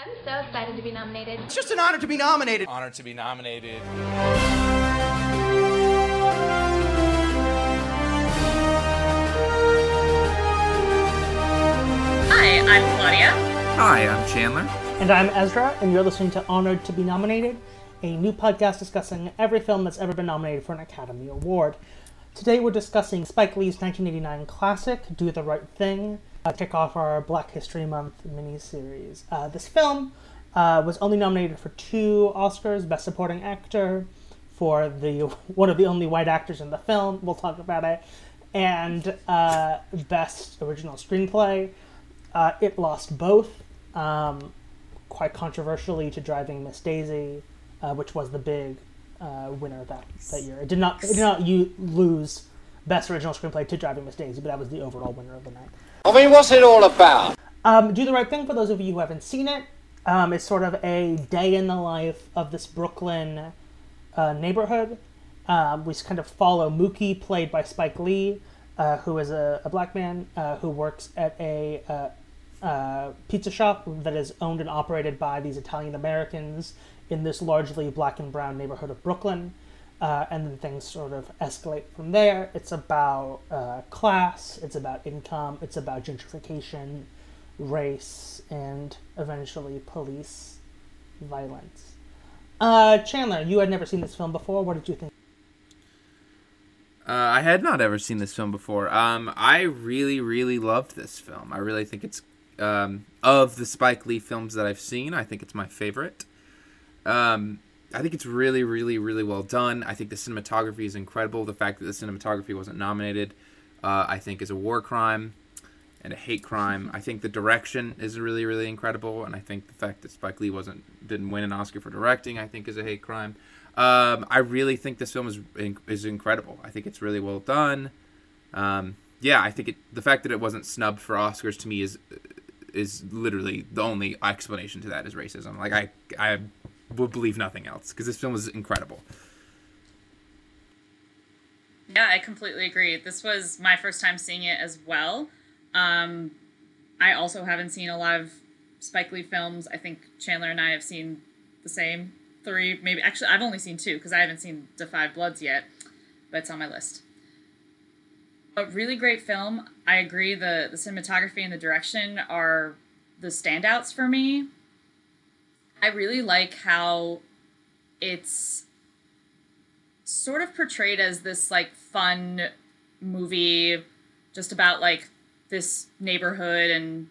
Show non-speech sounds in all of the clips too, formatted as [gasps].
I'm so excited to be nominated. It's just an honor to be nominated. Honored to be nominated. Hi, I'm Claudia. Hi, I'm Chandler. And I'm Ezra, and you're listening to Honored to be Nominated, a new podcast discussing every film that's ever been nominated for an Academy Award. Today we're discussing Spike Lee's 1989 classic, Do the Right Thing, uh, kick off our Black History Month miniseries. Uh, this film uh, was only nominated for two Oscars: Best Supporting Actor for the [laughs] one of the only white actors in the film. We'll talk about it, and uh, Best Original Screenplay. Uh, it lost both, um, quite controversially, to Driving Miss Daisy, uh, which was the big winner that, that year. It did not it did not you lose Best Original Screenplay to Driving Miss Daisy, but that was the overall winner of the night. I mean, what's it all about? Um, Do the Right Thing, for those of you who haven't seen it, um, is sort of a day in the life of this Brooklyn uh, neighborhood. Um, we kind of follow Mookie, played by Spike Lee, uh, who is a, a black man uh, who works at a uh, uh, pizza shop that is owned and operated by these Italian Americans in this largely black and brown neighborhood of Brooklyn. Uh, and then things sort of escalate from there. It's about uh, class, it's about income, it's about gentrification, race, and eventually police violence. Uh, Chandler, you had never seen this film before. What did you think? Uh, I had not ever seen this film before. Um, I really, really loved this film. I really think it's um, of the Spike Lee films that I've seen. I think it's my favorite. Um, I think it's really, really, really well done. I think the cinematography is incredible. The fact that the cinematography wasn't nominated, uh, I think, is a war crime and a hate crime. I think the direction is really, really incredible, and I think the fact that Spike Lee wasn't didn't win an Oscar for directing, I think, is a hate crime. Um, I really think this film is is incredible. I think it's really well done. Um, yeah, I think it, the fact that it wasn't snubbed for Oscars to me is is literally the only explanation to that is racism. Like I I would believe nothing else because this film was incredible. Yeah, I completely agree. This was my first time seeing it as well. Um, I also haven't seen a lot of Spike Lee films. I think Chandler and I have seen the same three, maybe. Actually, I've only seen two because I haven't seen The Five Bloods yet, but it's on my list. A really great film. I agree. the The cinematography and the direction are the standouts for me. I really like how it's sort of portrayed as this like fun movie just about like this neighborhood and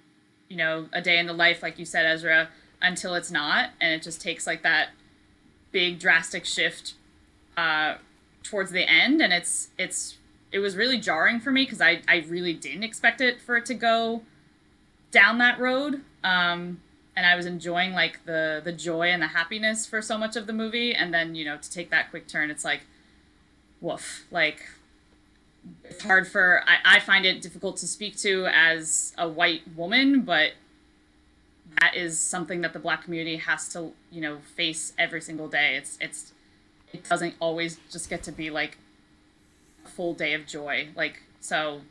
you know a day in the life like you said Ezra until it's not. And it just takes like that big drastic shift uh, towards the end. And it's it's it was really jarring for me because I, I really didn't expect it for it to go down that road. Um, and I was enjoying like the the joy and the happiness for so much of the movie and then you know to take that quick turn it's like woof like it's hard for I, I find it difficult to speak to as a white woman but that is something that the black community has to you know face every single day. It's it's it doesn't always just get to be like a full day of joy. Like so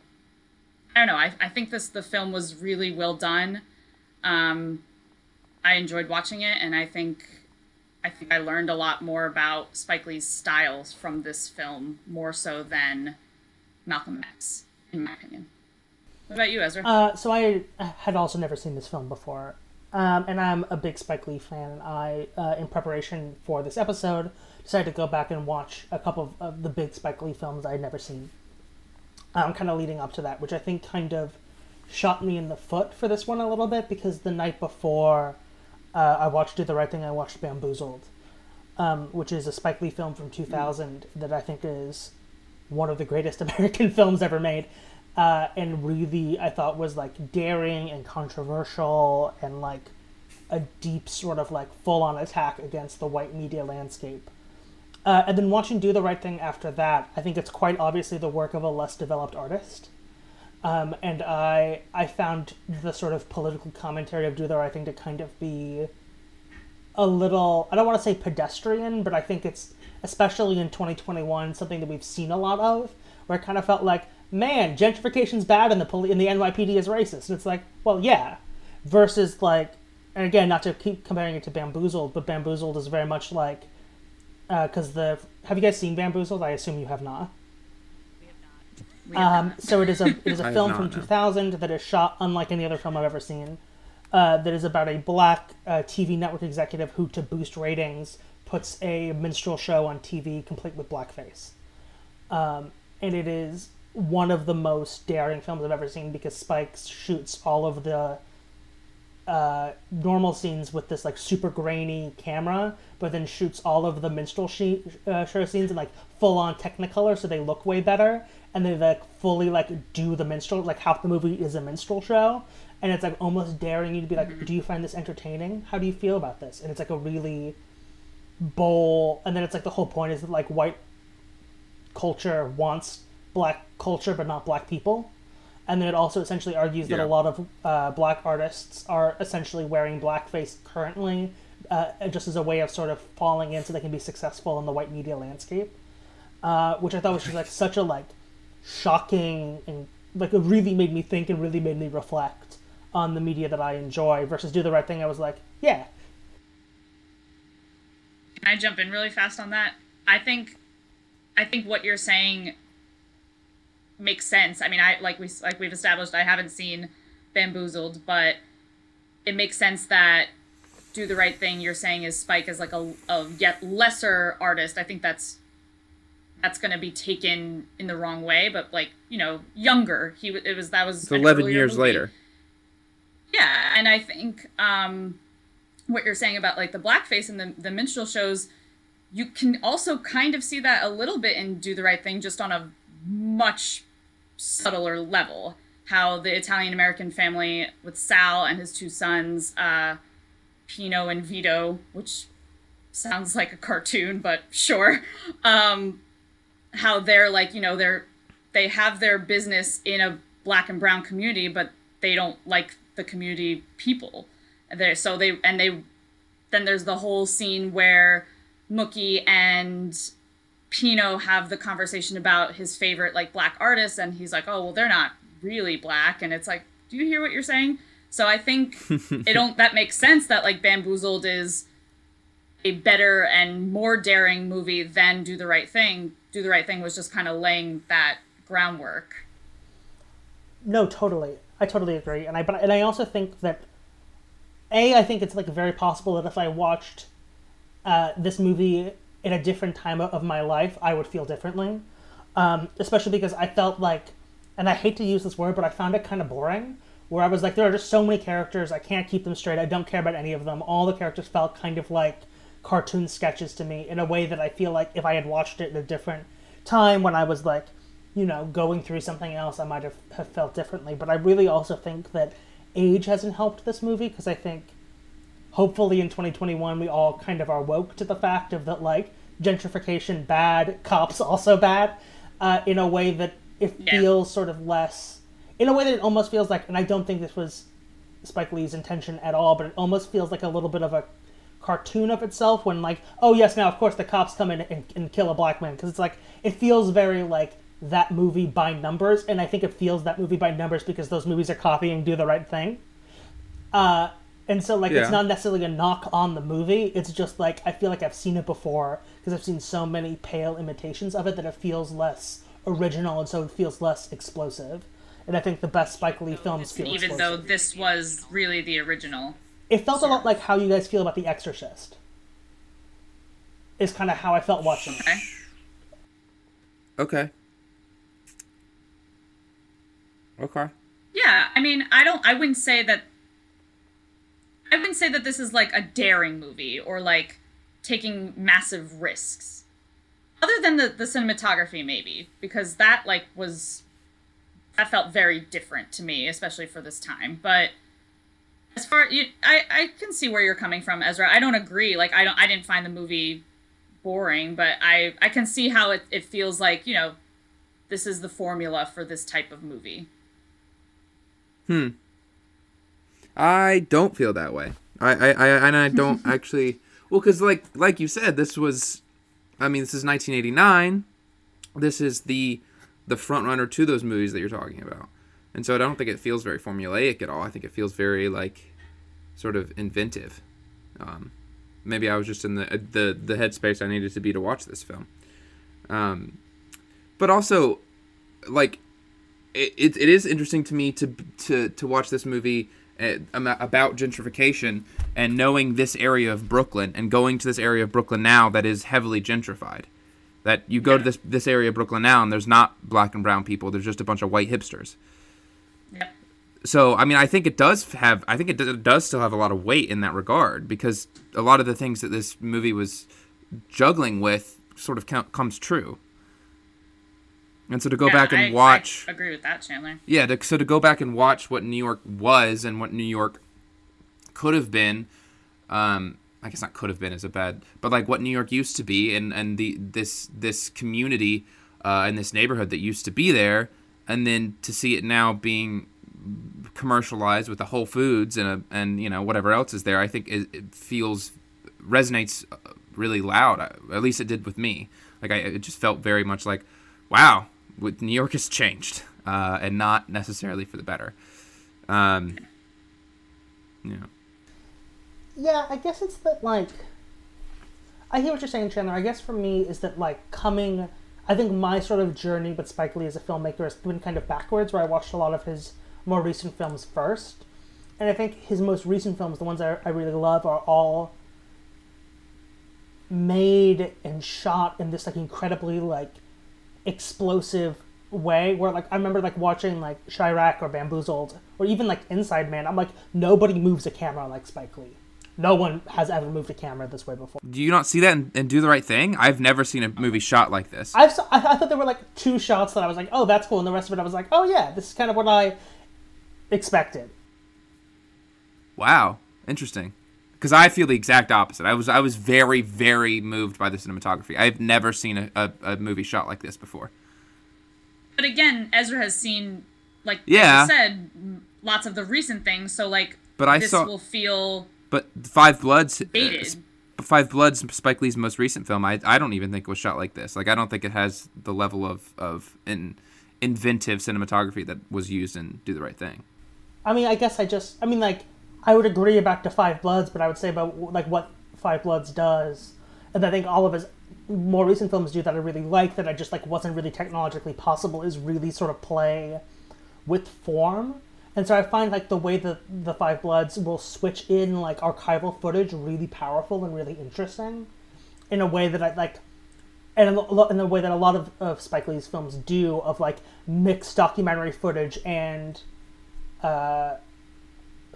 i don't know. I, I think this the film was really well done. Um, i enjoyed watching it and i think i think i learned a lot more about spike lee's styles from this film more so than malcolm x in my opinion what about you ezra Uh, so I had also never seen this film before, um, and I'm a big Spike Lee fan. And I, uh, in preparation for this episode, decided to go back and watch a couple of, of the big Spike Lee films I had never seen. Um, kind of leading up to that, which I think kind of shot me in the foot for this one a little bit because the night before uh, I watched Do the Right Thing, I watched Bamboozled, um, which is a Spike Lee film from 2000 that I think is one of the greatest [laughs] American films ever made. Uh, and really, I thought was like daring and controversial and like a deep sort of like full on attack against the white media landscape. Uh, and then watching Do the Right Thing after that, I think it's quite obviously the work of a less developed artist. Um, and I I found the sort of political commentary of Do Right Thing to kind of be a little I don't want to say pedestrian, but I think it's especially in 2021 something that we've seen a lot of, where it kind of felt like, man, gentrification's bad and the poli- and the NYPD is racist. And it's like, well, yeah, versus like and again, not to keep comparing it to Bamboozled, but Bamboozled is very much like because the have you guys seen Bamboozled? I assume you have not. We have Um, so it is a it is [laughs] I a have film from no. 2000 that is shot unlike any other film I've ever seen. Uh, that is about a black uh, TV network executive who, to boost ratings, puts a minstrel show on TV complete with blackface. Um, and it is one of the most daring films I've ever seen because Spike shoots all of the uh, normal scenes with this like super grainy camera, but then shoots all of the minstrel she- uh, show scenes in like full on Technicolor, so they look way better, and they like fully like do the minstrel like half the movie is a minstrel show, and it's like almost daring you to be like, do you find this entertaining? How do you feel about this? And it's like a really bold, and then it's like the whole point is that like white culture wants black culture but not black people and then it also essentially argues that a lot of uh, black artists are essentially wearing blackface currently uh, just as a way of sort of falling in so they can be successful in the white media landscape uh, which i thought was just like such a like shocking and like it really made me think and really made me reflect on the media that i enjoy versus do the right thing i was like yeah Can I jump in really fast on that? I think, I think what you're saying makes sense. I mean, I like we like we've established. I haven't seen Bamboozled, but it makes sense that do the right thing. You're saying is Spike is like a, a yet lesser artist. I think that's that's going to be taken in the wrong way. But like you know, younger. He it was that was It's 11 years movie. later. Yeah, and I think um, what you're saying about like the blackface and the the minstrel shows, you can also kind of see that a little bit in Do the Right Thing, just on a much subtler level. How the Italian American family with Sal and his two sons, uh, Pino and Vito, which sounds like a cartoon, but sure. Um, how they're like, you know, they're they have their business in a black and brown community, but they don't like the community people. There, so they and they then there's the whole scene where Mookie and Pino have the conversation about his favorite like black artists, and he's like, "Oh, well, they're not really black," and it's like, "Do you hear what you're saying?" So I think [laughs] it don't that makes sense that like Bamboozled is a better and more daring movie than Do the Right Thing. Do the Right Thing was just kind of laying that groundwork. No, totally. I totally agree, and I but and I also think that a I think it's like very possible that if I watched uh, this movie in a different time of my life, I would feel differently. Um, especially because I felt like, and I hate to use this word, but I found it kind of boring. Where I was like, there are just so many characters, I can't keep them straight. I don't care about any of them. All the characters felt kind of like cartoon sketches to me in a way that I feel like if I had watched it at a different time when I was like, you know, going through something else, I might have, have felt differently. But I really also think that age hasn't helped this movie because I think hopefully in 2021 we all kind of are woke to the fact of that like gentrification bad, cops also bad, uh, in a way that it Yeah. feels sort of less, in a way that it almost feels like, and I don't think this was Spike Lee's intention at all, but it almost feels like a little bit of a cartoon of itself when like, oh yes, now of course the cops come in and, and kill a black man because it's like it feels very like that movie by numbers, and I think it feels that movie by numbers because those movies are copying Do the Right Thing. Uh, and so like Yeah. it's not necessarily a knock on the movie. It's just like I feel like I've seen it before because I've seen so many pale imitations of it that it feels less original and so it feels less explosive. And I think the best Spike Lee films feel Even explosive. though this was really the original. It felt a lot like how you guys feel about The Exorcist. Is kind of how I felt watching it. Okay. Okay. Okay. Yeah, I mean, I don't. I wouldn't say that. I wouldn't say that this is like a daring movie or like taking massive risks. Other than the the cinematography, maybe because that like was that felt very different to me, especially for this time. But as far you, I I can see where you're coming from, Ezra. I don't agree. Like I don't. I didn't find the movie boring, but I I can see how it it feels like you know this is the formula for this type of movie. Hmm. I don't feel that way. I, I, I and I don't [laughs] actually. Well, because like like you said, this was, I mean, this is 1989. This is the the front runner to those movies that you're talking about, and so I don't think it feels very formulaic at all. I think it feels very like sort of inventive. Um, maybe I was just in the the the headspace I needed to be to watch this film. Um, but also, like, it, it, it is interesting to me to to to watch this movie uh, about gentrification and knowing this area of Brooklyn and going to this area of Brooklyn now that is heavily gentrified. That you go to this this area of Brooklyn now and there's not black and brown people. There's just a bunch of white hipsters. So I mean, I think it does have. I think it does still have a lot of weight in that regard because a lot of the things that this movie was juggling with sort of count, comes true. And so to go Yeah, back and I- I watch, agree with that, Chandler. yeah, to, so to go back and watch what New York was and what New York could have been, um, I guess not could have been is a bad, but like what New York used to be, and and the this this community uh, and this neighborhood that used to be there, and then to see it now being commercialized with the Whole Foods and a, and you know whatever else is there, I think it, it feels resonates uh, really loud. At least it did with me. Like I, it just felt very much like, wow, with New York has changed, uh, and not necessarily for the better. Um, yeah. Yeah, I guess it's that like I hear what you're saying, Chandler. I guess for me is that like coming I think my sort of journey with Spike Lee as a filmmaker has been kind of backwards where I watched a lot of his more recent films first. And I think his most recent films, the ones I, I really love, are all made and shot in this like incredibly like explosive way where like I remember like watching like Chi-Raq or Bamboozled or even like Inside Man I'm like nobody moves a camera like Spike Lee no one has ever moved a camera this way before Do you not see that and, and do the right thing? I've never seen a movie shot like this. I've, s- I, I thought there were like two shots that I was like oh that's cool and the rest of it I was like oh yeah this is kind of what I expected Wow, interesting. Because I feel the exact opposite. I was I was very very moved by the cinematography. I've never seen a, a, a movie shot like this before. But again, Ezra has seen, like Yeah. you said, lots of the recent things. So like, But I this saw- will feel But Five Bloods, uh, Five Bloods, Spike Lee's most recent film. I I don't even think it was shot like this. Like I don't think it has the level of of in, inventive cinematography that was used in Do the Right Thing. I mean I guess I just I mean like I would agree about the Five Bloods but I would say about like what Five Bloods does and I think all of his more recent films do that I really like that I just like wasn't really technologically possible is really sort of play with form. And so I find like the way that the Five Bloods will switch in like archival footage really powerful and really interesting in a way that I like and in the way that a lot of, of Spike Lee's films do of like mixed documentary footage and uh,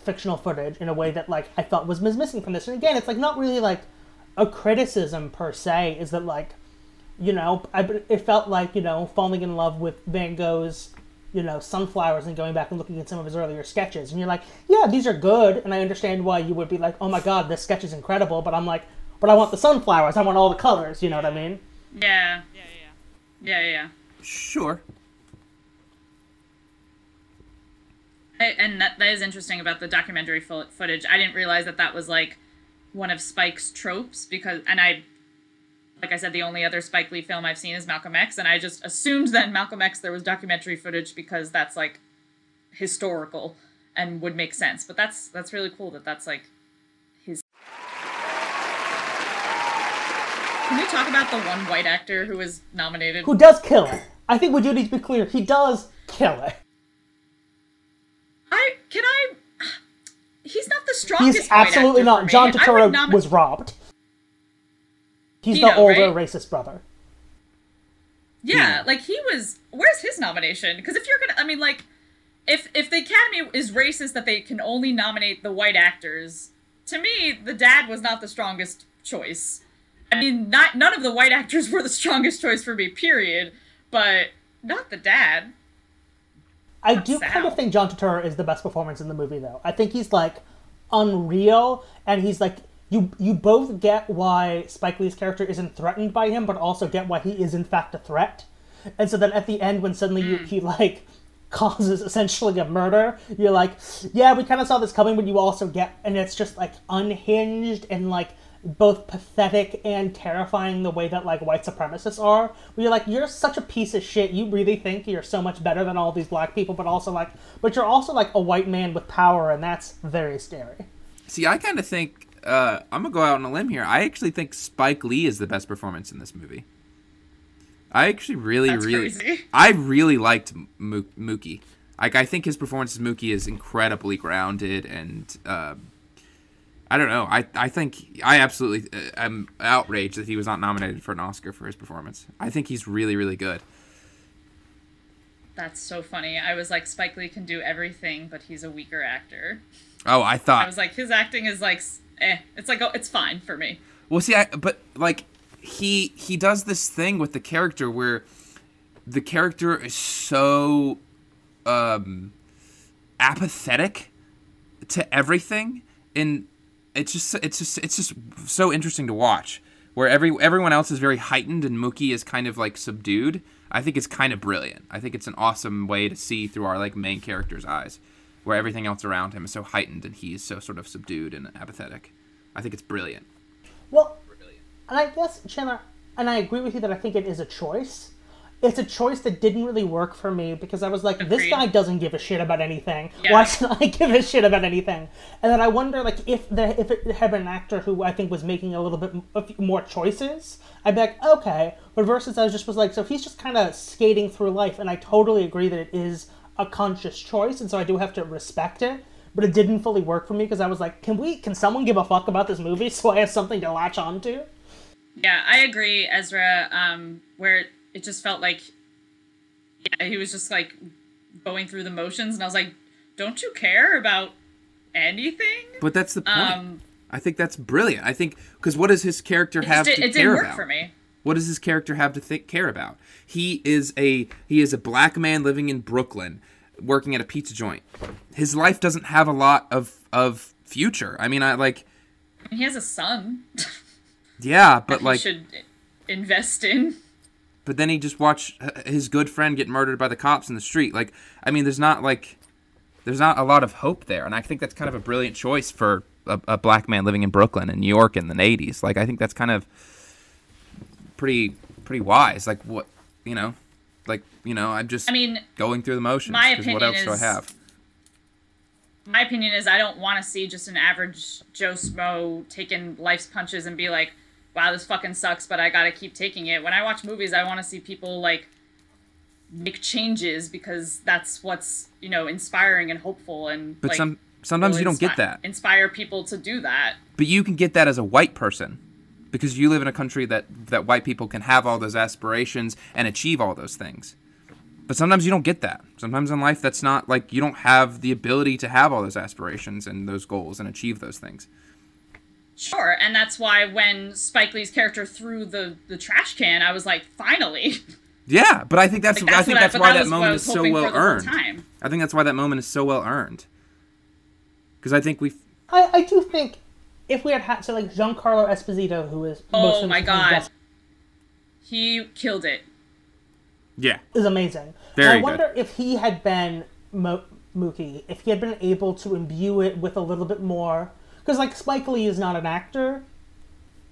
fictional footage in a way that like I felt was missing from this. And again, it's like not really like a criticism per se. Is that like you know I, it felt like you know falling in love with Van Gogh's you know sunflowers and going back and looking at some of his earlier sketches and you're like yeah these are good and I understand why you would be like oh my god this sketch is incredible but I'm like but I want the sunflowers I want all the colors you know what I mean yeah, yeah, yeah, yeah, yeah. Sure. I, and that, that is interesting about the documentary fo- footage. I didn't realize that that was like one of Spike's tropes because, and I, like I said, the only other Spike Lee film I've seen is Malcolm X, and I just assumed that in Malcolm X there was documentary footage because that's like historical and would make sense. But that's that's really cool that that's like his. Can we talk about the one white actor who was nominated? who does kill it I think we do need to be clear he does kill it I can I. He's not the strongest. he's absolutely not. John Turturro was robbed he's Pino, the older right? racist brother Yeah, hmm. like he was. Where's his nomination? Because if you're gonna, I mean, like, if if the Academy is racist that they can only nominate the white actors, to me, the dad was not the strongest choice. I mean, not none of the white actors were the [laughs] strongest choice for me. Period. But not the dad. I do Sal. kind of think John Turturro is the best performance in the movie, though. I think he's like unreal, and he's like you. You both get why Spike Lee's character isn't threatened by him, but also get why he is in fact a threat. And so then at the end, when suddenly you, mm. he like [laughs] causes essentially a murder, you're like, yeah, we kind of saw this coming, but you also get, and it's just like unhinged and like both pathetic and terrifying the way that like white supremacists are. Where you're like, you're such a piece of shit. You really think you're so much better than all these black people, but also like, but you're also like a white man with power, and that's very scary. See, I kind of think uh, I'm gonna go out on a limb here. I actually think Spike Lee is the best performance in this movie. I actually really, That's really, crazy. I really liked Mo- Mookie. Like, I think his performance as Mookie is incredibly grounded, and um I don't know. I I think I absolutely uh, am outraged that he was not nominated for an Oscar for his performance. I think he's really, really good. That's so funny. I was like, Spike Lee can do everything, but he's a weaker actor. Oh, I thought I was like, his acting is like, eh. It's like, oh, it's fine for me. Well, see, I, but like he he does this thing with the character where the character is so um apathetic to everything, and it's just it's just it's just so interesting to watch. Where every everyone else is very heightened and Mookie is kind of like subdued. I think it's kind of brilliant. I think it's an awesome way to see through our like main character's eyes, where everything else around him is so heightened and he's so sort of subdued and apathetic. I think it's brilliant. Well, brilliant. and I guess Chandler, and I agree with you that I think it is a choice. It's a choice that didn't really work for me because I was like, this guy doesn't give a shit about anything. Yeah. Why should I [laughs] give a shit about anything? And then I wonder, like, if the if it had been an actor who I think was making a little bit m- a few more choices, I'd be like, okay. But versus, I was just was like, so he's just kind of skating through life, and I totally agree that it is a conscious choice, and so I do have to respect it. But it didn't fully work for me because I was like, can we? Can someone give a fuck about this movie [laughs] so I have something to latch onto? Yeah, I agree, Ezra. Um, where it just felt like, yeah, he was just like going through the motions, and I was like, don't you care about anything? But that's the point. Um, I think that's brilliant. I think because what does his character it, have just, to it, it care didn't work about? for me. What does his character have to think care about? He is a he is a black man living in Brooklyn, working at a pizza joint. His life doesn't have a lot of of future. I mean, I like he has a son. [laughs] yeah, but like. he should invest in. but then he just watched his good friend get murdered by the cops in the street. Like, I mean, there's not like, there's not a lot of hope there, and I think that's kind of a brilliant choice for a, a black man living in Brooklyn in New York in the '80s. Like, I think that's kind of pretty pretty wise. Like, what you know, like you know, I'm just I mean, going through the motions. my 'cause what opinion else do I have? my opinion is I don't want to see just an average Joe Smo taking life's punches and be like, wow, this fucking sucks, but I gotta keep taking it. When I watch movies, I want to see people like make changes because that's what's you know inspiring and hopeful and. But like, some sometimes you don't get that. Inspire people to do that. But you can get that as a white person because you live in a country that that white people can have all those aspirations and achieve all those things. But sometimes you don't get that. Sometimes in life that's not like you don't have the ability to have all those aspirations and those goals and achieve those things. Sure, and that's why when Spike Lee's character threw the the trash can, I was like, finally. [laughs] Yeah, but I think that's, Like, I think that's but why that was what I moment is so well for the whole earned. I think that's why that moment is so well earned. Because I think we I, I do think if we had had so like Giancarlo Esposito, who is most Oh my god, Gus- he killed it. yeah. is amazing. Very and I good. wonder if he had been Mo- Mookie, if he had been able to imbue it with a little bit more, because like Spike Lee is not an actor,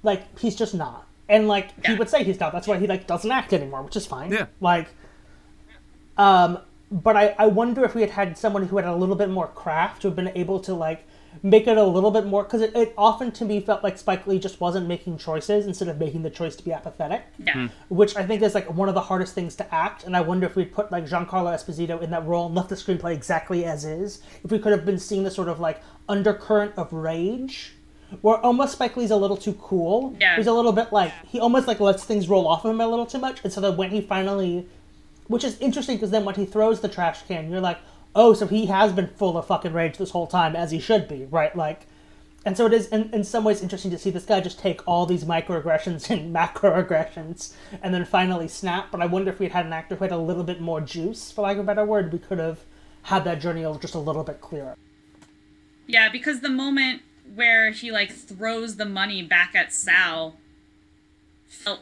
like he's just not, and like he would say he's not. That's why he like doesn't act anymore, which is fine. Yeah. Like, um, but I I wonder if we had had someone who had a little bit more craft to have been able to like make it a little bit more because it, it often to me felt like Spike Lee just wasn't making choices instead of making the choice to be apathetic Yeah. Hmm. which I think is like one of the hardest things to act. And I wonder if we'd put like Giancarlo Esposito in that role and left the screenplay exactly as is, if we could have been seeing the sort of like undercurrent of rage, where almost Spike Lee's a little too cool. Yeah. He's a little bit like he almost like lets things roll off of him a little too much, and so that when he finally, which is interesting because then when he throws the trash can, you're like, oh, so he has been full of fucking rage this whole time as he should be, right? Like. And so it is, in, in some ways, interesting to see this guy just take all these microaggressions [laughs] and macroaggressions and then finally snap. But I wonder if we had had an actor who had a little bit more juice, for lack of a better word, we could have had that journey just a little bit clearer. Yeah, because the moment where he like throws the money back at Sal felt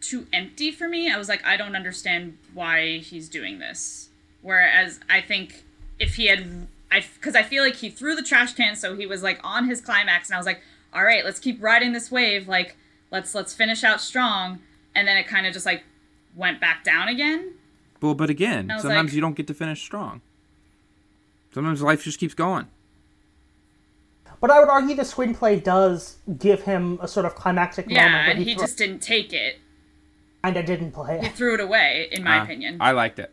too empty for me. I was like, I don't understand why he's doing this. Whereas I think if he had, I because I feel like he threw the trash can, so he was like on his climax, and I was like, all right, let's keep riding this wave. Like, let's let's finish out strong. And then it kind of just like went back down again. Well, but again, sometimes like- you don't get to finish strong. Sometimes life just keeps going. But I would argue the screenplay does give him a sort of climactic moment Yeah, where and he, he thro- just didn't take it. kinda didn't play He threw it away, in my Uh, opinion. I liked it.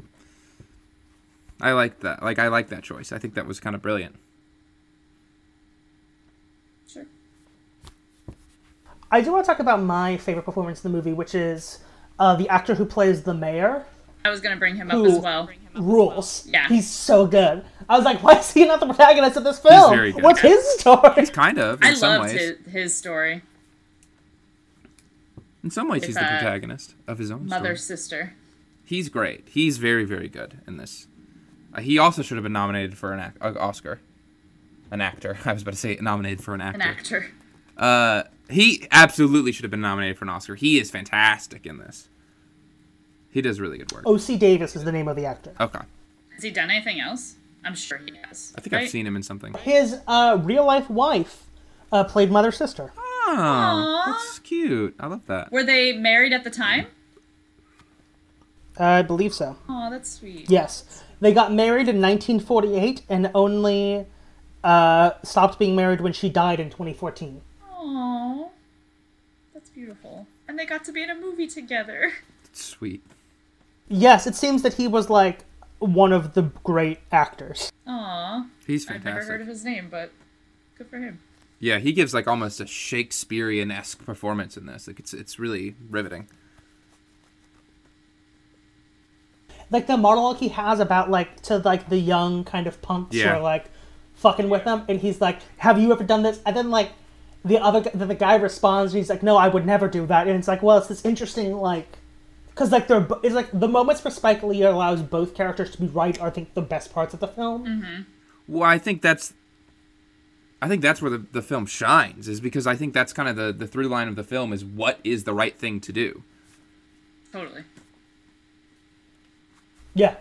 I liked that. Like I like that choice. I think that was kind of brilliant. Sure. I do want to talk about my favorite performance in the movie, which is uh, the actor who plays the mayor. I was gonna bring him up as well. rules. Yeah. He's so good. I was like, why is he not the protagonist of this film? very good. What's his story? He's kind of. In I some loved ways. his, his story. In some ways, he's the uh, protagonist of his own Mother, story. sister. He's great. He's very, very good in this. He also should have been nominated for an ac- uh, Oscar. An actor. [laughs] I was about to say nominated for an actor. An actor. Uh, he absolutely should have been nominated for an Oscar. He is fantastic in this. He does really good work. Ossie Davis is the name of the actor. Okay. Has he done anything else? I'm sure he has. I think right? I've seen him in something. His uh, real life wife uh, played mother sister. Oh, Aw. that's cute. I love that. Were they married at the time? I believe so. Oh, that's sweet. Yes. They got married in 1948 and only uh, stopped being married when she died in 2014. Oh, that's beautiful. And they got to be in a movie together. Sweet. Yes, it seems that he was like one of the great actors. Aw, He's fantastic. I've never heard of his name, but good for him. Yeah, he gives like almost a Shakespearean esque performance in this. Like it's it's really riveting. Like the monologue he has about like to like the young kind of punks who are like fucking with them, and he's like, "Have you ever done this?" And then like the other gu- the guy responds, and he's like, "No, I would never do that." And it's like, well, it's this interesting like. Because like they're, it's like the moments where Spike Lee allows both characters to be right are I think the best parts of the film. Mm-hmm. Well, I think that's I think that's where the, the film shines is because I think that's kind of the, the through line of the film is what is the right thing to do. Totally. Yeah,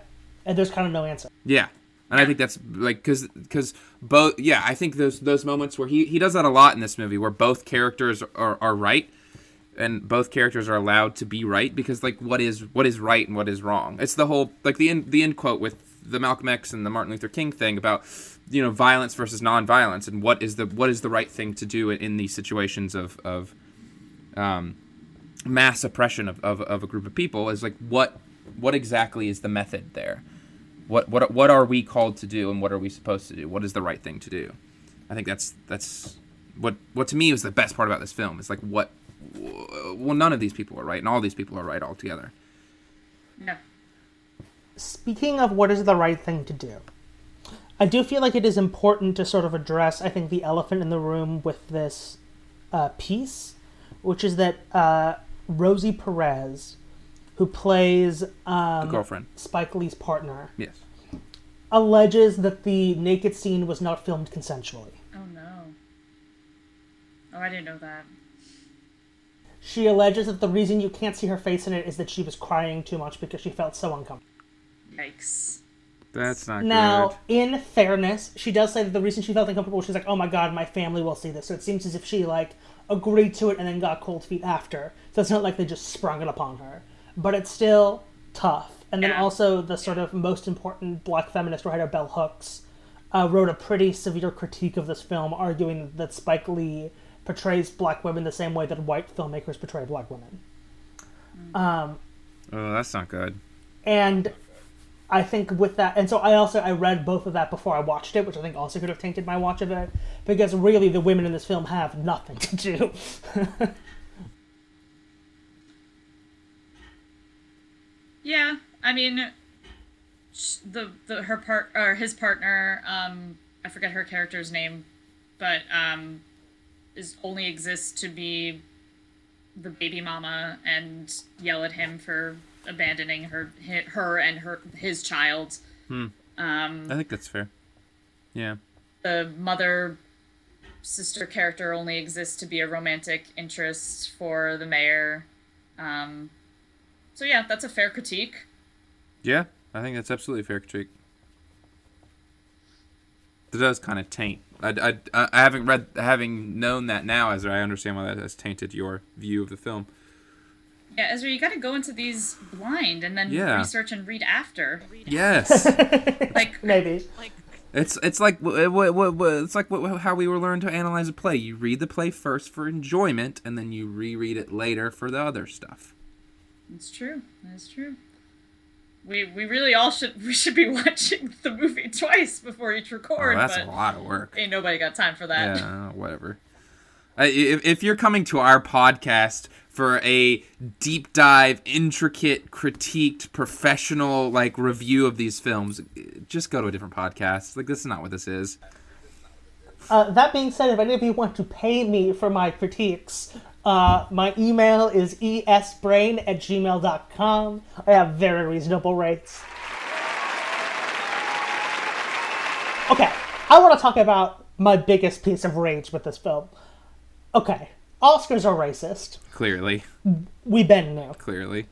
and there's kind of no answer. Yeah. And I think that's like cuz cuz both yeah, I think those those moments where he he does that a lot in this movie where both characters are are right and both characters are allowed to be right because like what is what is right and what is wrong. It's the whole like the end the end quote with the Malcolm X and the Martin Luther King thing about you know violence versus nonviolence and what is the what is the right thing to do in, in these situations of of um, mass oppression of, of, of a group of people is like what what exactly is the method there? What what what are we called to do and what are we supposed to do? What is the right thing to do? I think that's that's what what to me was the best part about this film is like what well none of these people are right and all these people are right altogether. Yeah. Speaking of what is the right thing to do, I do feel like it is important to sort of address, I think, the elephant in the room with this uh, piece, which is that uh, Rosie Perez, who plays the um, girlfriend Spike Lee's partner, yes alleges that the naked scene was not filmed consensually. Oh no. Oh, I didn't know that. She alleges that the reason you can't see her face in it is that she was crying too much because she felt so uncomfortable. Yikes. that's not Now, good in fairness, she does say that the reason she felt uncomfortable, she's like, "Oh my god, my family will see this." So it seems as if she like agreed to it and then got cold feet after. So it's not like they just sprung it upon her, but it's still tough. And then Yeah. also the sort of most important black feminist writer Bell Hooks uh, wrote a pretty severe critique of this film, arguing that Spike Lee portrays black women the same way that white filmmakers portray black women. Um, oh that's not good and I think with that, and so I also I read both of that before I watched it, which I think also could have tainted my watch of it, because really the women in this film have nothing to do. [laughs] Yeah, I mean, the the her part or his partner, um, I forget her character's name, but um, is only exists to be the baby mama and yell at him for abandoning her her and her his child. Hmm. Um, i think that's fair yeah the mother sister character only exists to be a romantic interest for the mayor. Um, so yeah, that's a fair critique. yeah i think that's absolutely a fair critique it does kind of taint I, I, I haven't read having known that now as i understand why that has tainted your view of the film Yeah, Ezra, you got to go into these blind and then Yeah. research and read after. yes [laughs] Like, [laughs] Maybe. Like It's it's like it's like how we were learned to analyze a play. You read the play first for enjoyment, and then you reread it later for the other stuff. It's true. That's true. We we really all should [laughs] we should be watching [laughs] the movie twice before each Oh, record, that's but a lot of work. ain't nobody got time for that. Yeah, whatever. Uh, if, if you're coming to our podcast for a deep dive, intricate, critiqued, professional like review of these films, just go to a different podcast. Like this is not what this is. Uh, that being said, if any of you want to pay me for my critiques, uh, my email is esbrain at gmail.com. I have very reasonable rates. Okay, I want to talk about my biggest piece of rage with this film. Okay, Oscars are racist. Clearly, We been now. clearly.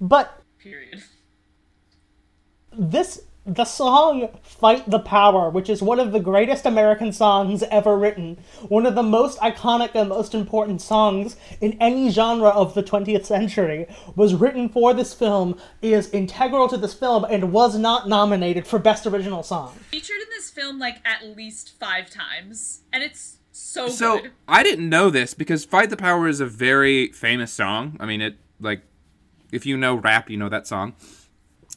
But Period. this the song fight the power which is one of the greatest american songs ever written one of the most iconic and most important songs in any genre of the 20th century was written for this film is integral to this film and was not nominated for best original song Featured in this film like at least five times, and it's so, So good. I didn't know this because "Fight the Power" is a very famous song. I mean, it like if you know rap, you know that song.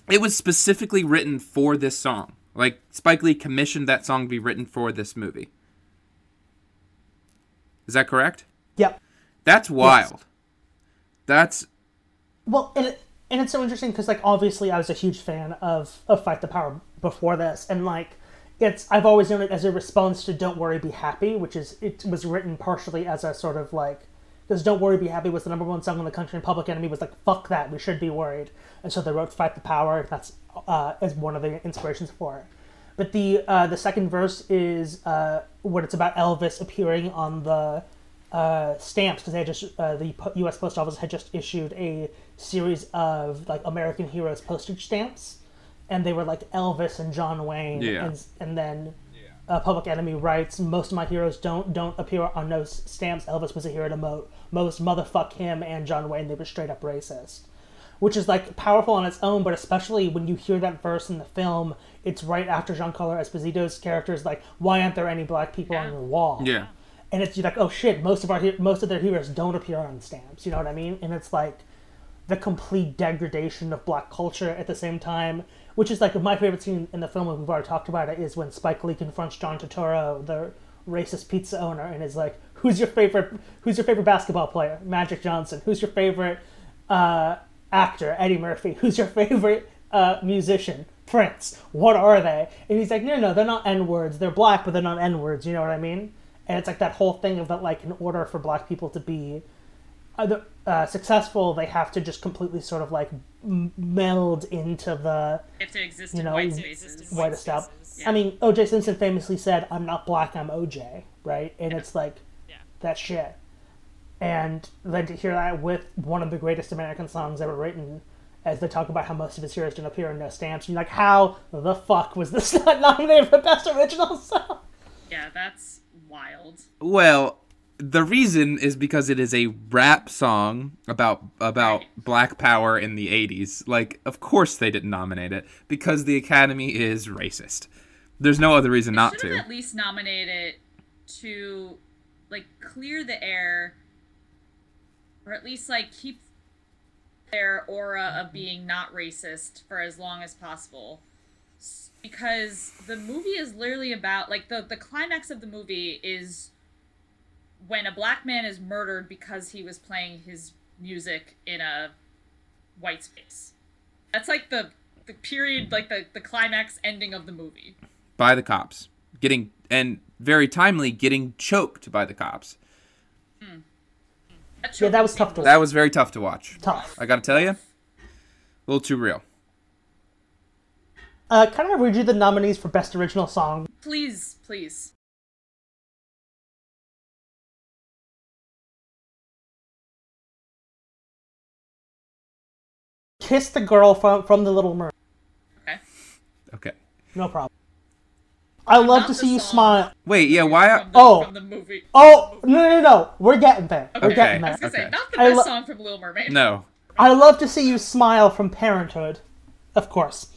It was specifically written for this song. Like Spike Lee commissioned that song to be written for this movie. Is that correct? yep That's wild. That's Well, and it, and it's so interesting because like obviously I was a huge fan of of Fight the Power before this, and like it's I've always known it as a response to Don't Worry Be Happy, which is it was written partially as a sort of like because Don't Worry Be Happy was the number one song in the country, and Public Enemy was like fuck that, we should be worried, and so they wrote Fight the Power. and That's uh, as one of the inspirations for it. But the uh, the second verse is uh, what it's about Elvis appearing on the uh, stamps because they had just uh, the U.S. Post Office had just issued a series of like American heroes postage stamps, and they were like Elvis and John Wayne, Yeah. and and then uh, Public Enemy writes most of my heroes don't don't appear on no stamps. Elvis was a hero to mo- most motherfuck him and John Wayne. They were straight up racist which is like powerful on its own, but especially when you hear that verse in the film, it's right after Giancarlo Esposito's character is like, "Why aren't there any black people on your wall?" yeah. and it's you're like, "Oh shit!" Most of our he- most of their heroes don't appear on stamps. You know what I mean? And it's like the complete degradation of black culture at the same time, which is like my favorite scene in the film. We've already talked about it. Is when Spike Lee confronts John Turturro, the racist pizza owner, and is like, "Who's your favorite? Who's your favorite basketball player? Magic Johnson. Who's your favorite?" uh, actor Eddie Murphy. Who's your favorite uh, musician? Prince. What are they? And he's like, no, no, they're not N words. They're black, but they're not N words. You know what I mean? And it's like that whole thing of that, like, in order for black people to be uh, uh, successful, they have to just completely sort of like meld into the They exist you in know, white spaces. white establishment. Yeah. I mean, O.J. Simpson famously said, "I'm not black, I'm O.J." Right, and it's like Yeah. that shit. And then to hear that with one of the greatest American songs ever written, as they talk about how most of his heroes don't appear in no stamps, you're like, how the fuck was this [laughs] not nominated for best original song? Yeah, that's wild. Well, the reason is because it is a rap song about about black power in the 80s. Like, of course they didn't nominate it because the Academy is racist. There's no other reason not to. at least nominate it to like clear the air, or at least like keep their aura of being not racist for as long as possible. Because the movie is literally about like the the climax of the movie is when a black man is murdered because he was playing his music in a white space. That's like the the period like the the climax ending of the movie. by the cops. Getting and very timely getting choked by the cops. Yeah, that was tough to That was very tough to watch. Tough. I gotta tell you, a little too real. Uh, can I read you the nominees for best original song? Please, please. "Kiss the Girl" from from The Little Mermaid. Okay. Okay. No problem. I love Not to the see you song. smile. Wait, yeah, why? From the, Oh. from the movie. Oh no no no! We're getting there. We're Okay. getting I there. was gonna Okay. say not the best lo- song from Little Mermaid. No. I love to see you smile from Parenthood, of course.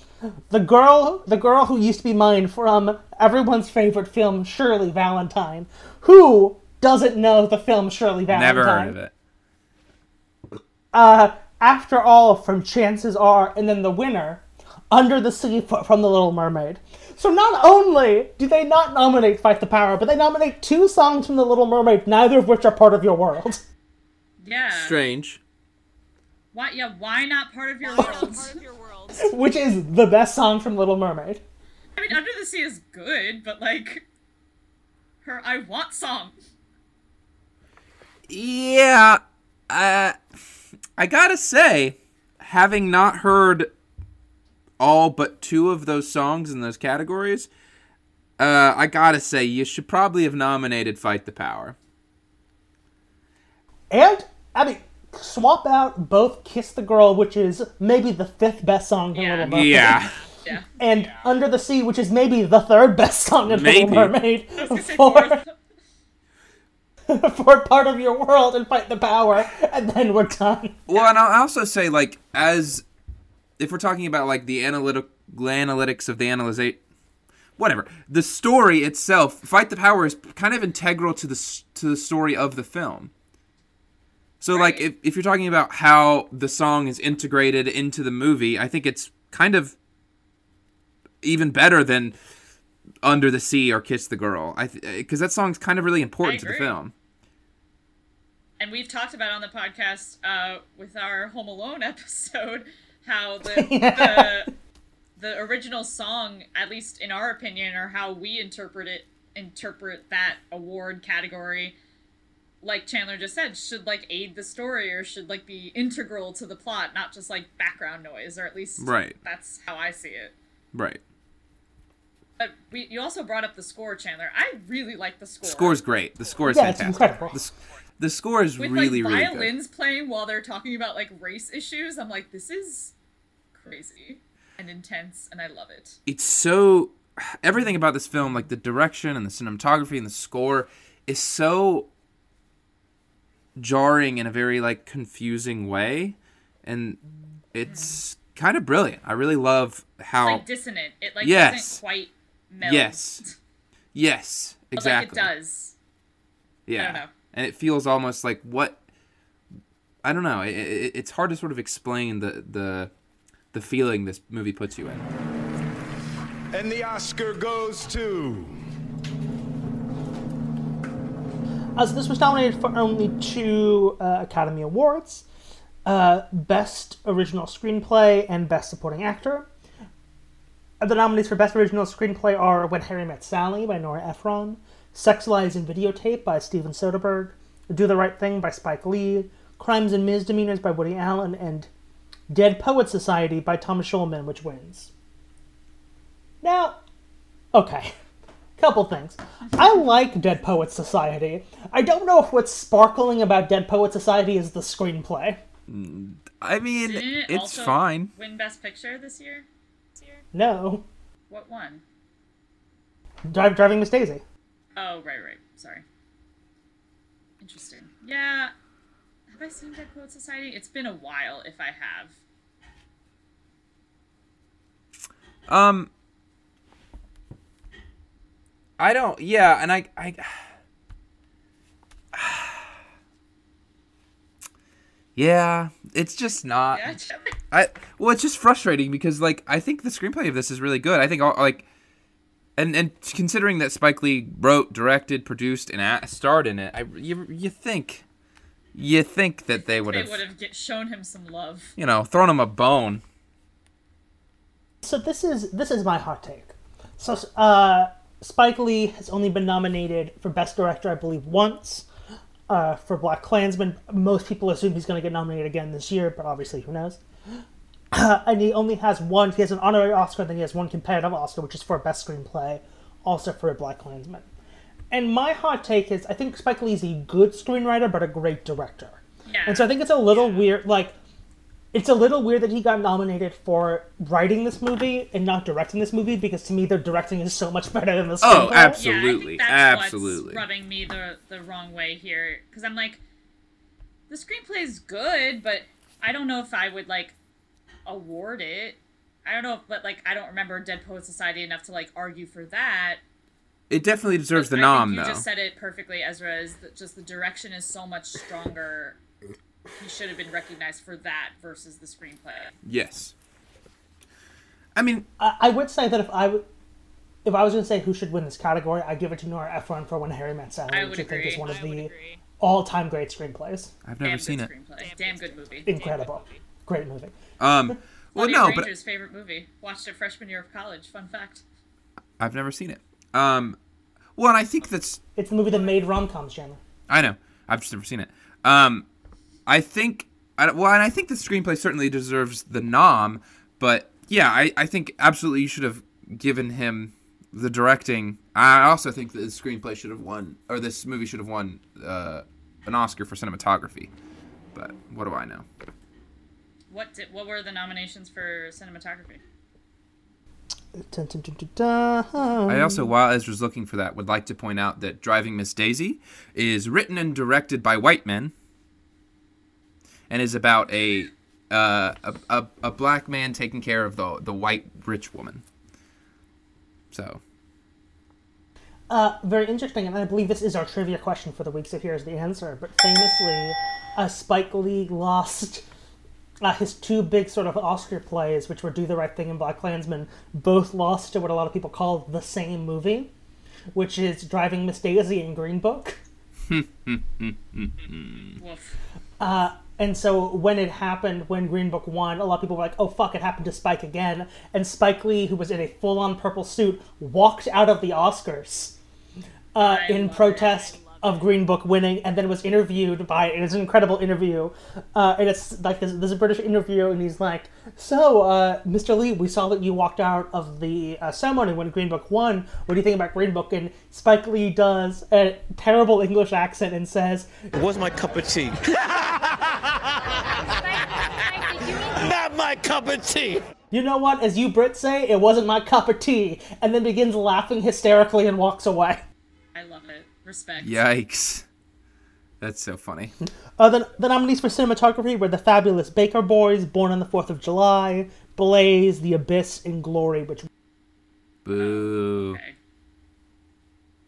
the girl, the girl who used to be mine from everyone's favorite film, Shirley Valentine. Who doesn't know the film Shirley Valentine? Never heard of it. Uh, after all, from Chances Are, and then the winner, Under the Sea from The Little Mermaid. So not only do they not nominate Fight the Power, but they nominate two songs from The Little Mermaid, neither of which are part of your world. Yeah. Strange. Why? Yeah. Why not part of your [laughs] world? Which is the best song from Little Mermaid. I mean, Under the Sea is good, but like, her "I Want" song. Yeah, uh, I gotta say, having not heard all but two of those songs in those categories, uh, I gotta say you should probably have nominated "Fight the Power." And, I mean, swap out both Kiss the Girl, which is maybe the fifth best song in Yeah. Little Mermaid. Yeah, Yeah. And Under the Sea, which is maybe the third best song in Maybe. Little Mermaid. I was For, fourth. [laughs] for part of your world and fight the power, and then we're done. Well, and I'll also say, like, as if we're talking about like the analytic analytics of the analyzate, whatever, the story itself, "Fight the Power" is kind of integral to the to the story of the film. So, like, if if you're talking about how the song is integrated into the movie, I think it's kind of even better than "Under the Sea" or "Kiss the Girl," I because that song's kind of really important to the film. and we've talked about on the podcast uh, with our Home Alone [laughs] episode how the [laughs] the the original song, at least in our opinion, or how we interpret it, interpret that award category, like Chandler just said, should like aid the story or should like be integral to the plot, not just like background noise, or at least Right. that's how I see it. Right. But we, you also brought up the score, Chandler. I really like the score. Score's great. The score is Yeah, it's fantastic. incredible. The, the score is with really, like really good. violins playing while they're talking about like race issues. I'm like, this is crazy and intense, and I love it. It's so everything about this film, like the direction and the cinematography and the score, is so jarring in a very like confusing way, and it's mm-hmm. kind of brilliant. I really love how Like dissonant. It like Yes. doesn't quite meld. yes, yes, But, exactly. Like it does. Yeah, don't know. and it feels almost like what I don't know. It, it, it's hard to sort of explain the the the feeling this movie puts you in. And the Oscar goes to. As this was nominated for only two uh, Academy Awards uh, Best Original Screenplay and Best Supporting Actor. The nominees for Best Original Screenplay are When Harry Met Sally by Nora Ephron, Sex Lies and Videotape by Steven Soderbergh, Do the Right Thing by Spike Lee, Crimes and Misdemeanors by Woody Allen, and Dead Poet Society by Thomas Schulman, which wins. Now, okay. [laughs] Couple things. I like Dead Poet Society. I don't know if what's sparkling about Dead Poet Society is the screenplay. I mean, Didn't it it's also fine. Win Best Picture this year. This year. No. What one? Drive, Driving Miss Daisy. Oh, right, right. Sorry. Interesting. Yeah. Have I seen Dead Poet Society? It's been a while. If I have. Um, I don't. Yeah, and I, I. [sighs] [sighs] Yeah, it's just not. Yeah, Chandler. I well, it's just frustrating because like I think the screenplay of this is really good. I think all, like, and and considering that Spike Lee wrote, directed, produced, and a- starred in it, I you you think, you think that they would have They have would have get, shown him some love. you know thrown him a bone. So this is this is my hot take. So uh, Spike Lee has only been nominated for Best Director, I believe, once. Uh, for Black Klansman, most people assume he's going to get nominated again this year, but obviously, who knows? [gasps] and he only has one. He has an honorary Oscar, and then he has one competitive Oscar, which is for Best Screenplay, also for Black Klansman. And my hot take is, I think Spike Lee's a good screenwriter, but a great director. Yeah. And so I think it's a little weird, like, it's a little weird that he got nominated for writing this movie and not directing this movie because to me the directing is so much better than the oh, screenplay. Oh, absolutely. Yeah, I think that's absolutely. what's rubbing me the the wrong way here because I'm like, the screenplay is good, but I don't know if I would like award it I don't know, if, but like I don't remember Dead Poet Society enough to like argue for that. It definitely deserves the I nom, think you though. just said it perfectly, Ezra. Is that just the direction is so much stronger. he should have been recognized for that versus the screenplay. Yes. I mean, I, I would say that if I would. If I was going to say who should win this category, I'd give it to Nora Ephron for When Harry Met Sally, I which would I think is one of I the all-time great screenplays. I've never Damn seen it. Screenplay. Damn good movie. Incredible, great movie. Um, well, Funny no, but Ranger's favorite movie. Watched it freshman year of college. Fun fact. I've never seen it. Um, well, and I think that's It's the movie that made rom-coms, Chandler. I know. I've just never seen it. Um, I think. I, well, and I think the screenplay certainly deserves the nom, but yeah, I, I think absolutely you should have given him the directing. I also think that the screenplay should have won, or this movie should have won uh, an Oscar for cinematography. But what do I know? What did, what were the nominations for cinematography? Dun, dun, dun, dun, dun. I also, while Ezra's looking for that, would like to point out that Driving Miss Daisy is written and directed by white men and is about a uh, a, a, a black man taking care of the, the white rich woman. So, Uh, very interesting, and I believe this is our trivia question for the week, so here's the answer. But famously, uh, Spike Lee lost uh, his two big sort of Oscar plays, which were Do the Right Thing and Black Klansman, both lost to what a lot of people call the same movie, which is Driving Miss Daisy and Green Book. Woof. [laughs] And so when it happened, when Green Book won, a lot of people were like, oh fuck, it happened to Spike again. And Spike Lee, who was in a full on purple suit, walked out of the Oscars uh, in protest of Green Book winning, and then was interviewed by, it was an incredible interview. Uh, and it's like, this, there's a British interview, and he's like, so, uh, Mr. Lee, we saw that you walked out of the uh, ceremony when Green Book won. What do you think about Green Book? And Spike Lee does a terrible English accent and says, It was my cup of tea. [laughs] Not my cup of tea. you know what, as you Brits say, it wasn't my cup of tea, and then begins laughing hysterically and walks away. I love it. Respect. yikes. That's so funny. Uh, the, the nominees for cinematography were The Fabulous Baker Boys, Born on the Fourth of July, Blaze, The Abyss, and Glory, which Boo. Okay.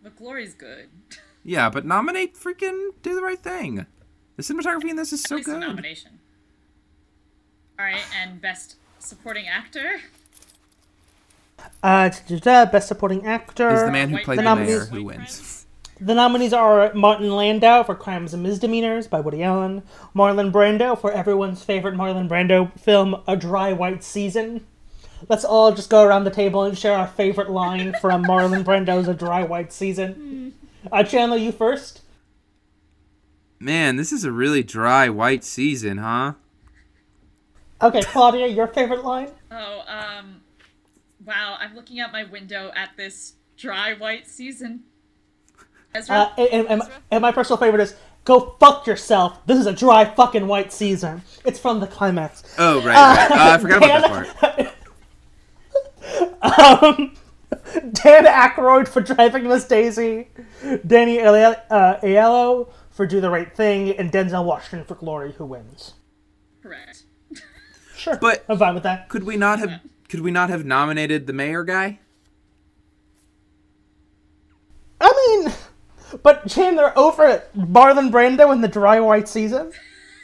But Glory's good. [laughs] Yeah, but nominate freaking Do the Right Thing. The cinematography in this is so At least a good. nomination. All right, and best supporting actor. uh, Best Supporting Actor. Is the man who White played the Friends. mayor who Friends. wins. The nominees are Martin Landau for Crimes and Misdemeanors by Woody Allen, Marlon Brando for everyone's favorite Marlon Brando film, A Dry White Season. Let's all just go around the table and share our favorite line from [laughs] Marlon Brando's A Dry White Season. Uh, Chandler you first. Man, this is a really dry white season, huh? Okay, Claudia, your favorite line? Oh, um, wow! I'm looking out my window at this dry white season. Ezra, Uh, and, and, and my personal favorite is "Go fuck yourself." This is a dry fucking white season. It's from the climax. Oh, right, right. Uh, I forgot about that part. [laughs] Um, Dan Aykroyd for driving Miss Daisy, Danny Aiello uh, Aiello for Do the Right Thing, and Denzel Washington for Glory, who wins. correct. [laughs] Sure, But- I'm fine with that. Could we not have? Could we not have nominated the mayor guy? I mean, but Chandler over Marlon Brando in the dry white season.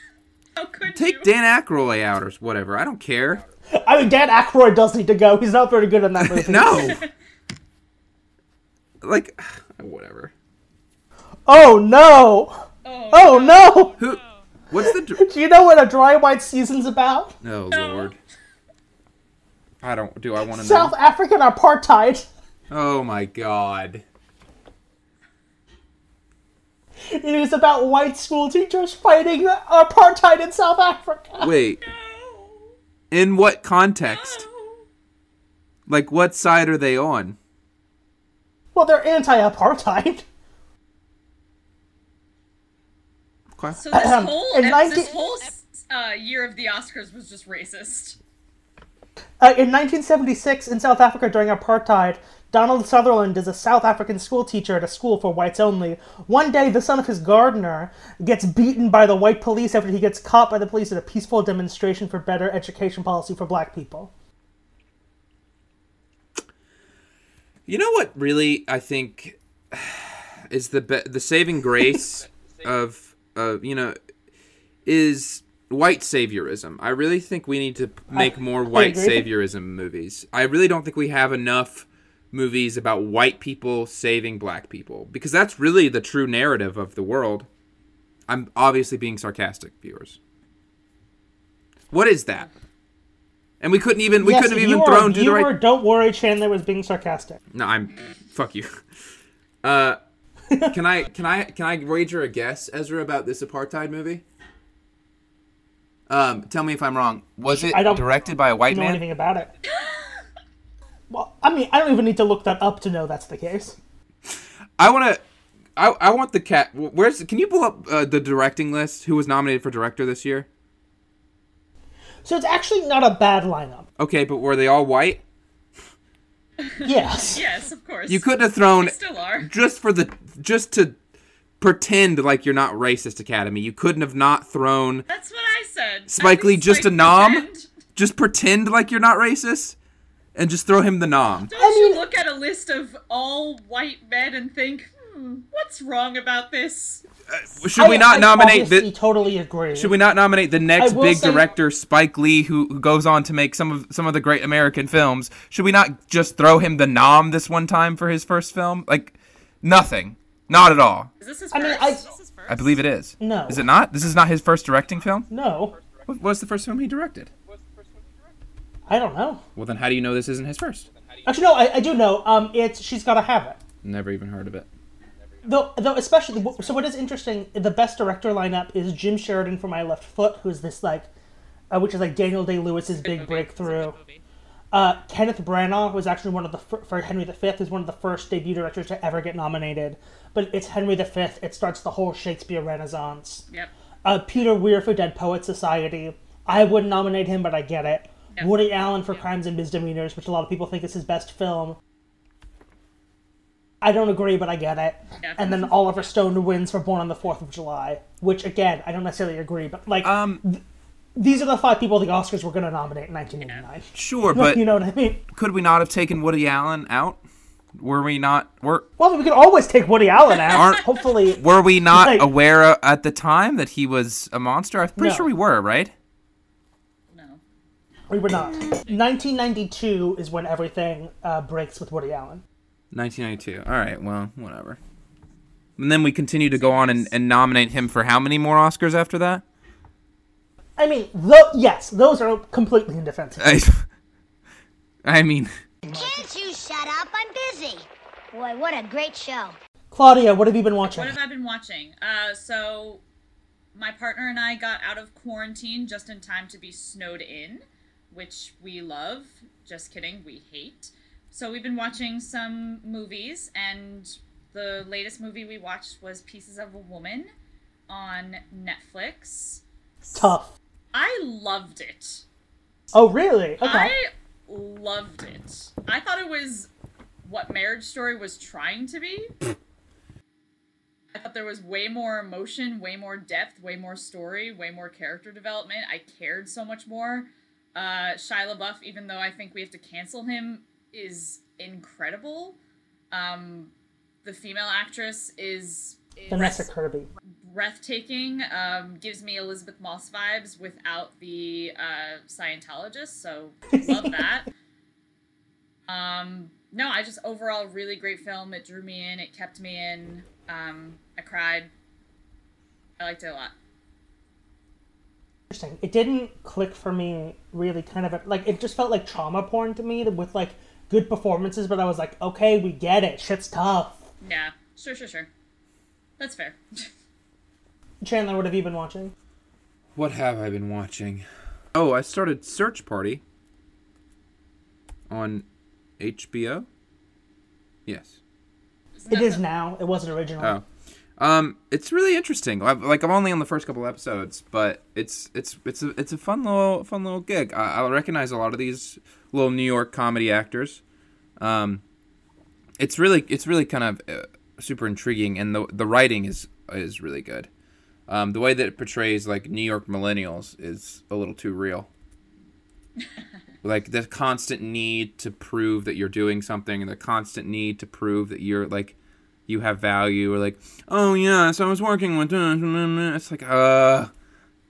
[laughs] How could Take you? Dan Aykroyd out or whatever. I don't care. I mean, Dan Aykroyd does need to go. He's not very good in that [laughs] movie. No. like, [sighs] whatever. Oh no! Oh, Oh no! Who? What's the? dr- [laughs] Do you know what a dry white season's about? Oh lord. I don't. Do I want to know? South know? African apartheid. Oh my god. It is about white school teachers fighting apartheid in South Africa. Wait. In what context? Like, what side are they on? Well, they're anti-apartheid. Okay. So this whole In 19 this whole uh, year of the Oscars was just racist. Uh, in 1976, in South Africa during apartheid, Donald Sutherland is a South African school teacher at a school for whites only. One day, the son of his gardener gets beaten by the white police after he gets caught by the police at a peaceful demonstration for better education policy for black people. You know what really I think [sighs] is the be- the saving grace [laughs] of uh, you know is white saviorism. I really think we need to make more white saviorism movies. I really don't think we have enough movies about white people saving black people because that's really the true narrative of the world. I'm obviously being sarcastic, viewers. What is that? And we couldn't even we yes, couldn't have even thrown to the right Don't worry, Chandler was being sarcastic. no, I'm fuck you. [laughs] Uh can I can I can I wager a guess, Ezra, about this apartheid movie? Um, tell me if I'm wrong. Was it I don't directed by a white know man? anything about it. [gasps] Well, I mean, I don't even need to look that up to know that's the case. I want to. I, I want the cat. Where's? Can you pull up uh, the directing list? Who was nominated for director this year? So it's actually not a bad lineup. Okay, but were they all white? [laughs] Yes. Yes, of course. You couldn't have thrown They still are. just for the just to pretend like you're not racist. Academy. You couldn't have not thrown That's what I said. Spike Lee just like, a nom? pretend. just pretend like you're not racist, and just throw him the nom. Don't mean- you look at a list of all white men and think, hmm, what's wrong about this? Should we not I nominate obviously the? totally agree. Should we not nominate the next big say- director, Spike Lee, who, who goes on to make some of some of the great American films? Should we not just throw him the nom this one time for his first film? Like, nothing, not at all. Is this his I mean, I- Is this his first? I believe it is. No. Is it not? This is not his first directing film. No, What was the first film he directed? I don't know. Well, then how do you know this isn't his first? Actually, no, I, I do know. Um, it's she's got to have it. Never even heard of it. Though, though, especially so. What is interesting? The best director lineup is Jim Sheridan for My Left Foot, who's this like, uh, which is like Daniel Day Lewis's big breakthrough. Uh, Kenneth Branagh was actually one of the fir- for Henry V is one of the first debut directors to ever get nominated. But it's Henry V. It starts the whole Shakespeare Renaissance. Yep. Uh, Peter Weir for Dead Poet Society. I wouldn't nominate him, but I get it. Yeah. Woody Allen for Crimes and Misdemeanors, which a lot of people think is his best film. I don't agree, but I get it. Yeah. And then Oliver Stone wins for Born on the Fourth of July, which again I don't necessarily agree, but like Um, these are the five people the Oscars were going to nominate in 1989. sure, but [laughs] you know what I mean? could we not have taken Woody Allen out? Were we not? Were Well, we could always take Woody Allen out. Aren't- Hopefully, were we not Like- aware uh, at the time that he was a monster? I'm pretty No. sure we were, right? No. we were not. 1992 is when everything uh, breaks with Woody Allen. 1992. All right, well, whatever. And then we continue to go on and, and nominate him for how many more Oscars after that? I mean, tho- yes, those are completely indefensible. I, [laughs] I mean, Can't you shut up? I'm busy. Boy, what a great show. Claudia, what have you been watching? What have I been watching? Uh, so my partner and I got out of quarantine just in time to be snowed in, which we love. Just kidding, we hate. So we've been watching some movies, and the latest movie we watched was Pieces of a Woman on Netflix. Tough. I loved it. Oh, really? Okay. I loved it. I thought it was what Marriage Story was trying to be. I thought there was way more emotion, way more depth, way more story, way more character development. I cared so much more. Uh, Shia LaBeouf, even though I think we have to cancel him, is incredible. Um, the female actress is, is Vanessa Kirby. breathtaking. Um, gives me Elisabeth Moss vibes without the uh, Scientologist, so [laughs] love that. Um, no, I just overall really great film. It drew me in. It kept me in. Um, I cried. I liked it a lot. Interesting. It didn't click for me really kind of like it just felt like trauma porn to me with like good performances, but I was like, okay, we get it. Shit's tough. Yeah, sure, sure, sure. That's fair. Chandler, what have you been watching? what have I been watching? Oh, I started Search Party on HBO. Yes. It is now. It wasn't originally. Oh. Um, it's really interesting. I've, like I'm only on the first couple episodes, but it's it's it's a it's a fun little fun little gig. I, I recognize a lot of these little New York comedy actors. Um, it's really it's really kind of uh, super intriguing, and the the writing is is really good. Um, the way that it portrays like New York millennials is a little too real. [laughs] like the constant need to prove that you're doing something and the constant need to prove that you're like you have value or like oh yeah so i was working with it's like uh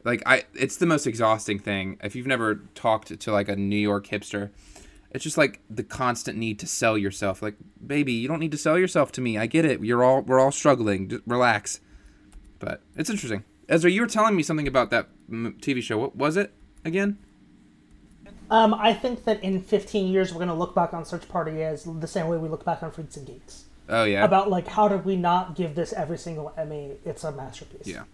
like i it's the most exhausting thing. If you've never talked to like a new york hipster it's just like the constant need to sell yourself. Like baby you don't need to sell yourself to me. I get it. You're all we're all struggling. Just relax. But it's interesting. Ezra you were telling me something about that tv show. What was it again? Um, I think that in 15 years we're going to look back on Search Party as the same way we look back on Freaks and Geeks. Oh yeah About like how did we not give this every single Emmy? It's a masterpiece. Yeah.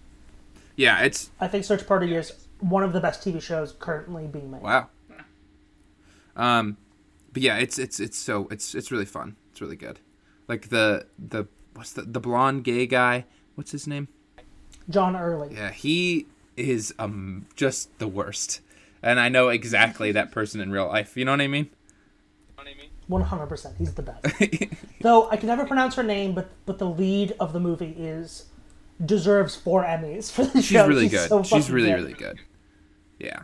Yeah, it's I think Search Party is one of the best TV shows currently being made. wow. Um, but yeah, it's it's it's so it's it's really fun. It's really good. Like the the what's the the blonde gay guy? What's his name? John Early. Yeah, he is um just the worst. And I know exactly that person in real life. You know what I mean? 100%. He's the best. [laughs] Though I can never pronounce her name, but but the lead of the movie is deserves four Emmys for the show. She's show. really good. so She's fucking really good. really good. Yeah.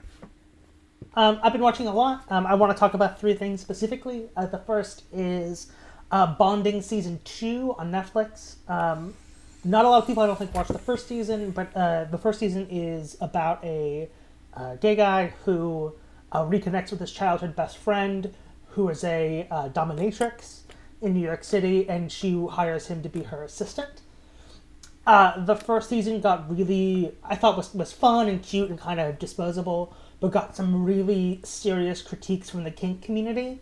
Um, I've been watching a lot. Um, I want to talk about three things specifically. Uh, the first is uh, Bonding season two on Netflix. Um, not a lot of people, I don't think, watched the first season, but uh, the first season is about a uh, gay guy who uh, reconnects with his childhood best friend, who is a uh, dominatrix in New York City, and she hires him to be her assistant. Uh, the first season got really, I thought was was fun and cute and kind of disposable, but got some really serious critiques from the kink community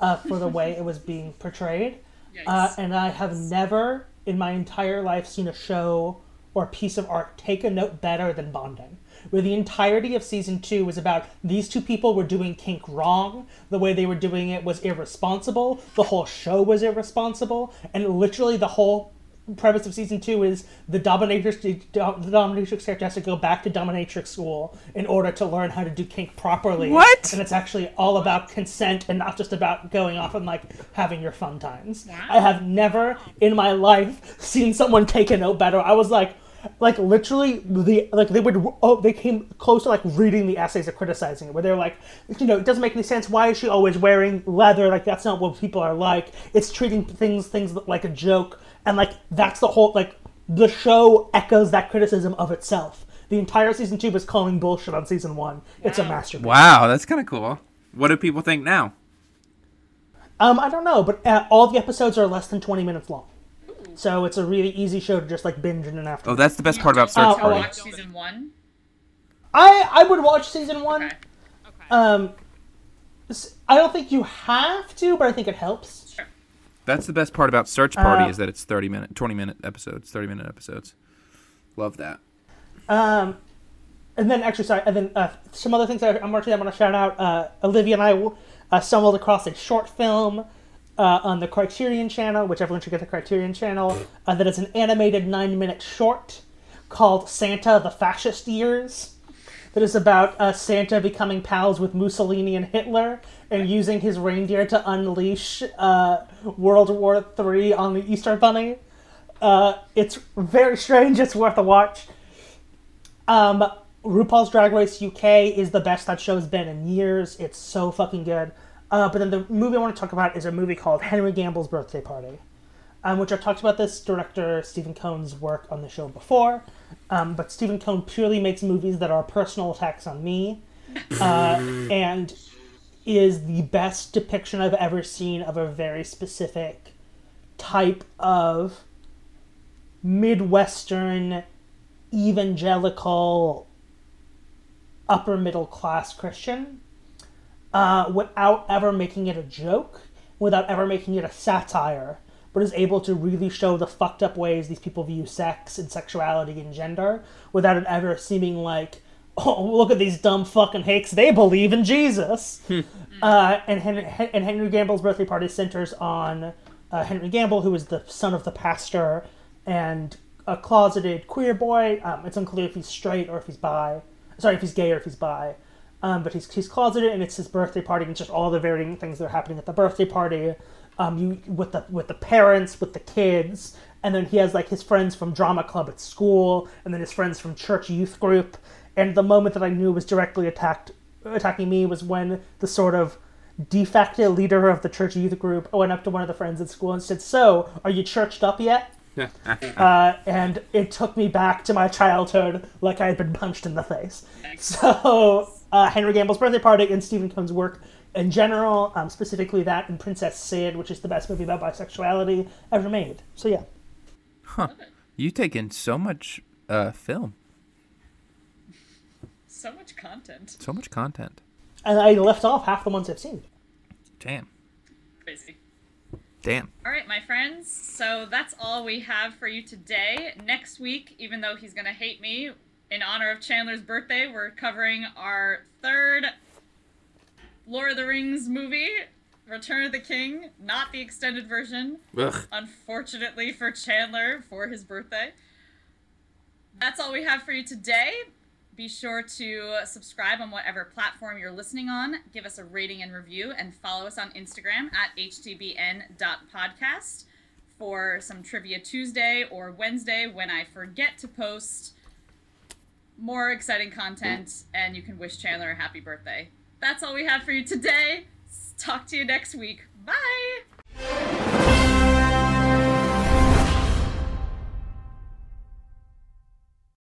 uh, for the way it was being portrayed. [laughs] Uh, and I have never in my entire life seen a show or piece of art take a note better than Bonding. Where the entirety of season two was about these two people were doing kink wrong. The way they were doing it was irresponsible. The whole show was irresponsible. And literally the whole premise of season two is the dominatrix the dominatrix character has to go back to dominatrix school in order to learn how to do kink properly What? and it's actually all about consent and not just about going off and like having your fun times i have never in my life seen someone take a note better i was like like literally the like they would oh they came close to like reading the essays or criticizing it where they're like you know it doesn't make any sense. Why is she always wearing leather? Like that's not what people are like. It's treating things things like a joke. And like that's the whole like the show echoes that criticism of itself. The entire season two was calling bullshit on season one. It's a masterpiece. Wow, that's kind of cool. What do people think now? um i don't know but uh, all the episodes are less than 20 minutes long so it's a really easy show to just like binge in and after Oh, that's the best part about Search Oh, oh, Party. watch season one. I I would watch season one. Okay. Um, s- I don't think you have to, but I think it helps. Sure. That's the best part about Search Party Uh, is that it's 30 minute 20 minute episodes, 30 minute episodes. Love that. Um, and then actually, sorry, and then uh, some other things that I'm actually I want to shout out. Uh, Olivia and I uh, stumbled across a short film. Uh, on the Criterion channel, which everyone should get the Criterion channel, uh, that is an animated nine minute short called Santa the Fascist Years. That is about uh, Santa becoming pals with Mussolini and Hitler and using his reindeer to unleash uh, World War III on the Easter Bunny. Uh, it's very strange. It's worth a watch. Um, RuPaul's Drag Race UK is the best that show's been in years. It's so fucking good. Uh, but then the movie I want to talk about is a movie called Henry Gamble's Birthday Party, um, which I've talked about this director Stephen Cone's work on the show before. Um, but Stephen Cohn purely makes movies that are personal attacks on me, uh, [laughs] and is the best depiction I've ever seen of a very specific type of Midwestern evangelical upper middle class Christian uh, without ever making it a joke, without ever making it a satire, but is able to really show the fucked up ways these people view sex and sexuality and gender without it ever seeming like, [laughs] oh, look at these dumb fucking hicks, they believe in Jesus. uh, and, Henry, and Henry Gamble's birthday party centers on uh, Henry Gamble, who is the son of the pastor and a closeted queer boy. Um, it's unclear if he's straight or if he's bi. Sorry, if he's gay or if he's bi. Um, but he's, he's closeted, and it's his birthday party, and it's just all the varying things that are happening at the birthday party. Um, you with the with the parents, with the kids, and then he has like his friends from drama club at school, and then his friends from church youth group. And the moment that I knew was directly attacked attacking me was when the sort of de facto leader of the church youth group went up to one of the friends at school and said, "So, are you churched up yet?" uh, and it took me back to my childhood, like I had been punched in the face. So, uh, Henry Gamble's birthday party and Stephen Cone's work in general, um, specifically that and Princess Cyd, which is the best movie about bisexuality ever made. So yeah. Huh. You take in so much uh, film, So much content. so much content. And I left off half the ones I've seen. Damn, Crazy. damn. All right, my friends. So that's all we have for you today. Next week, even though he's going to hate me, in honor of Chandler's birthday, we're covering our third Lord of the Rings movie, Return of the King, not the extended version, Ugh. unfortunately for Chandler for his birthday. That's all we have for you today. Be sure to subscribe on whatever platform you're listening on. Give us a rating and review, and follow us on Instagram at htbn.podcast for some Trivia Tuesday or Wednesday when I forget to post more exciting content, and you can wish Chandler a happy birthday. That's all we have for you today. Talk to you next week. Bye.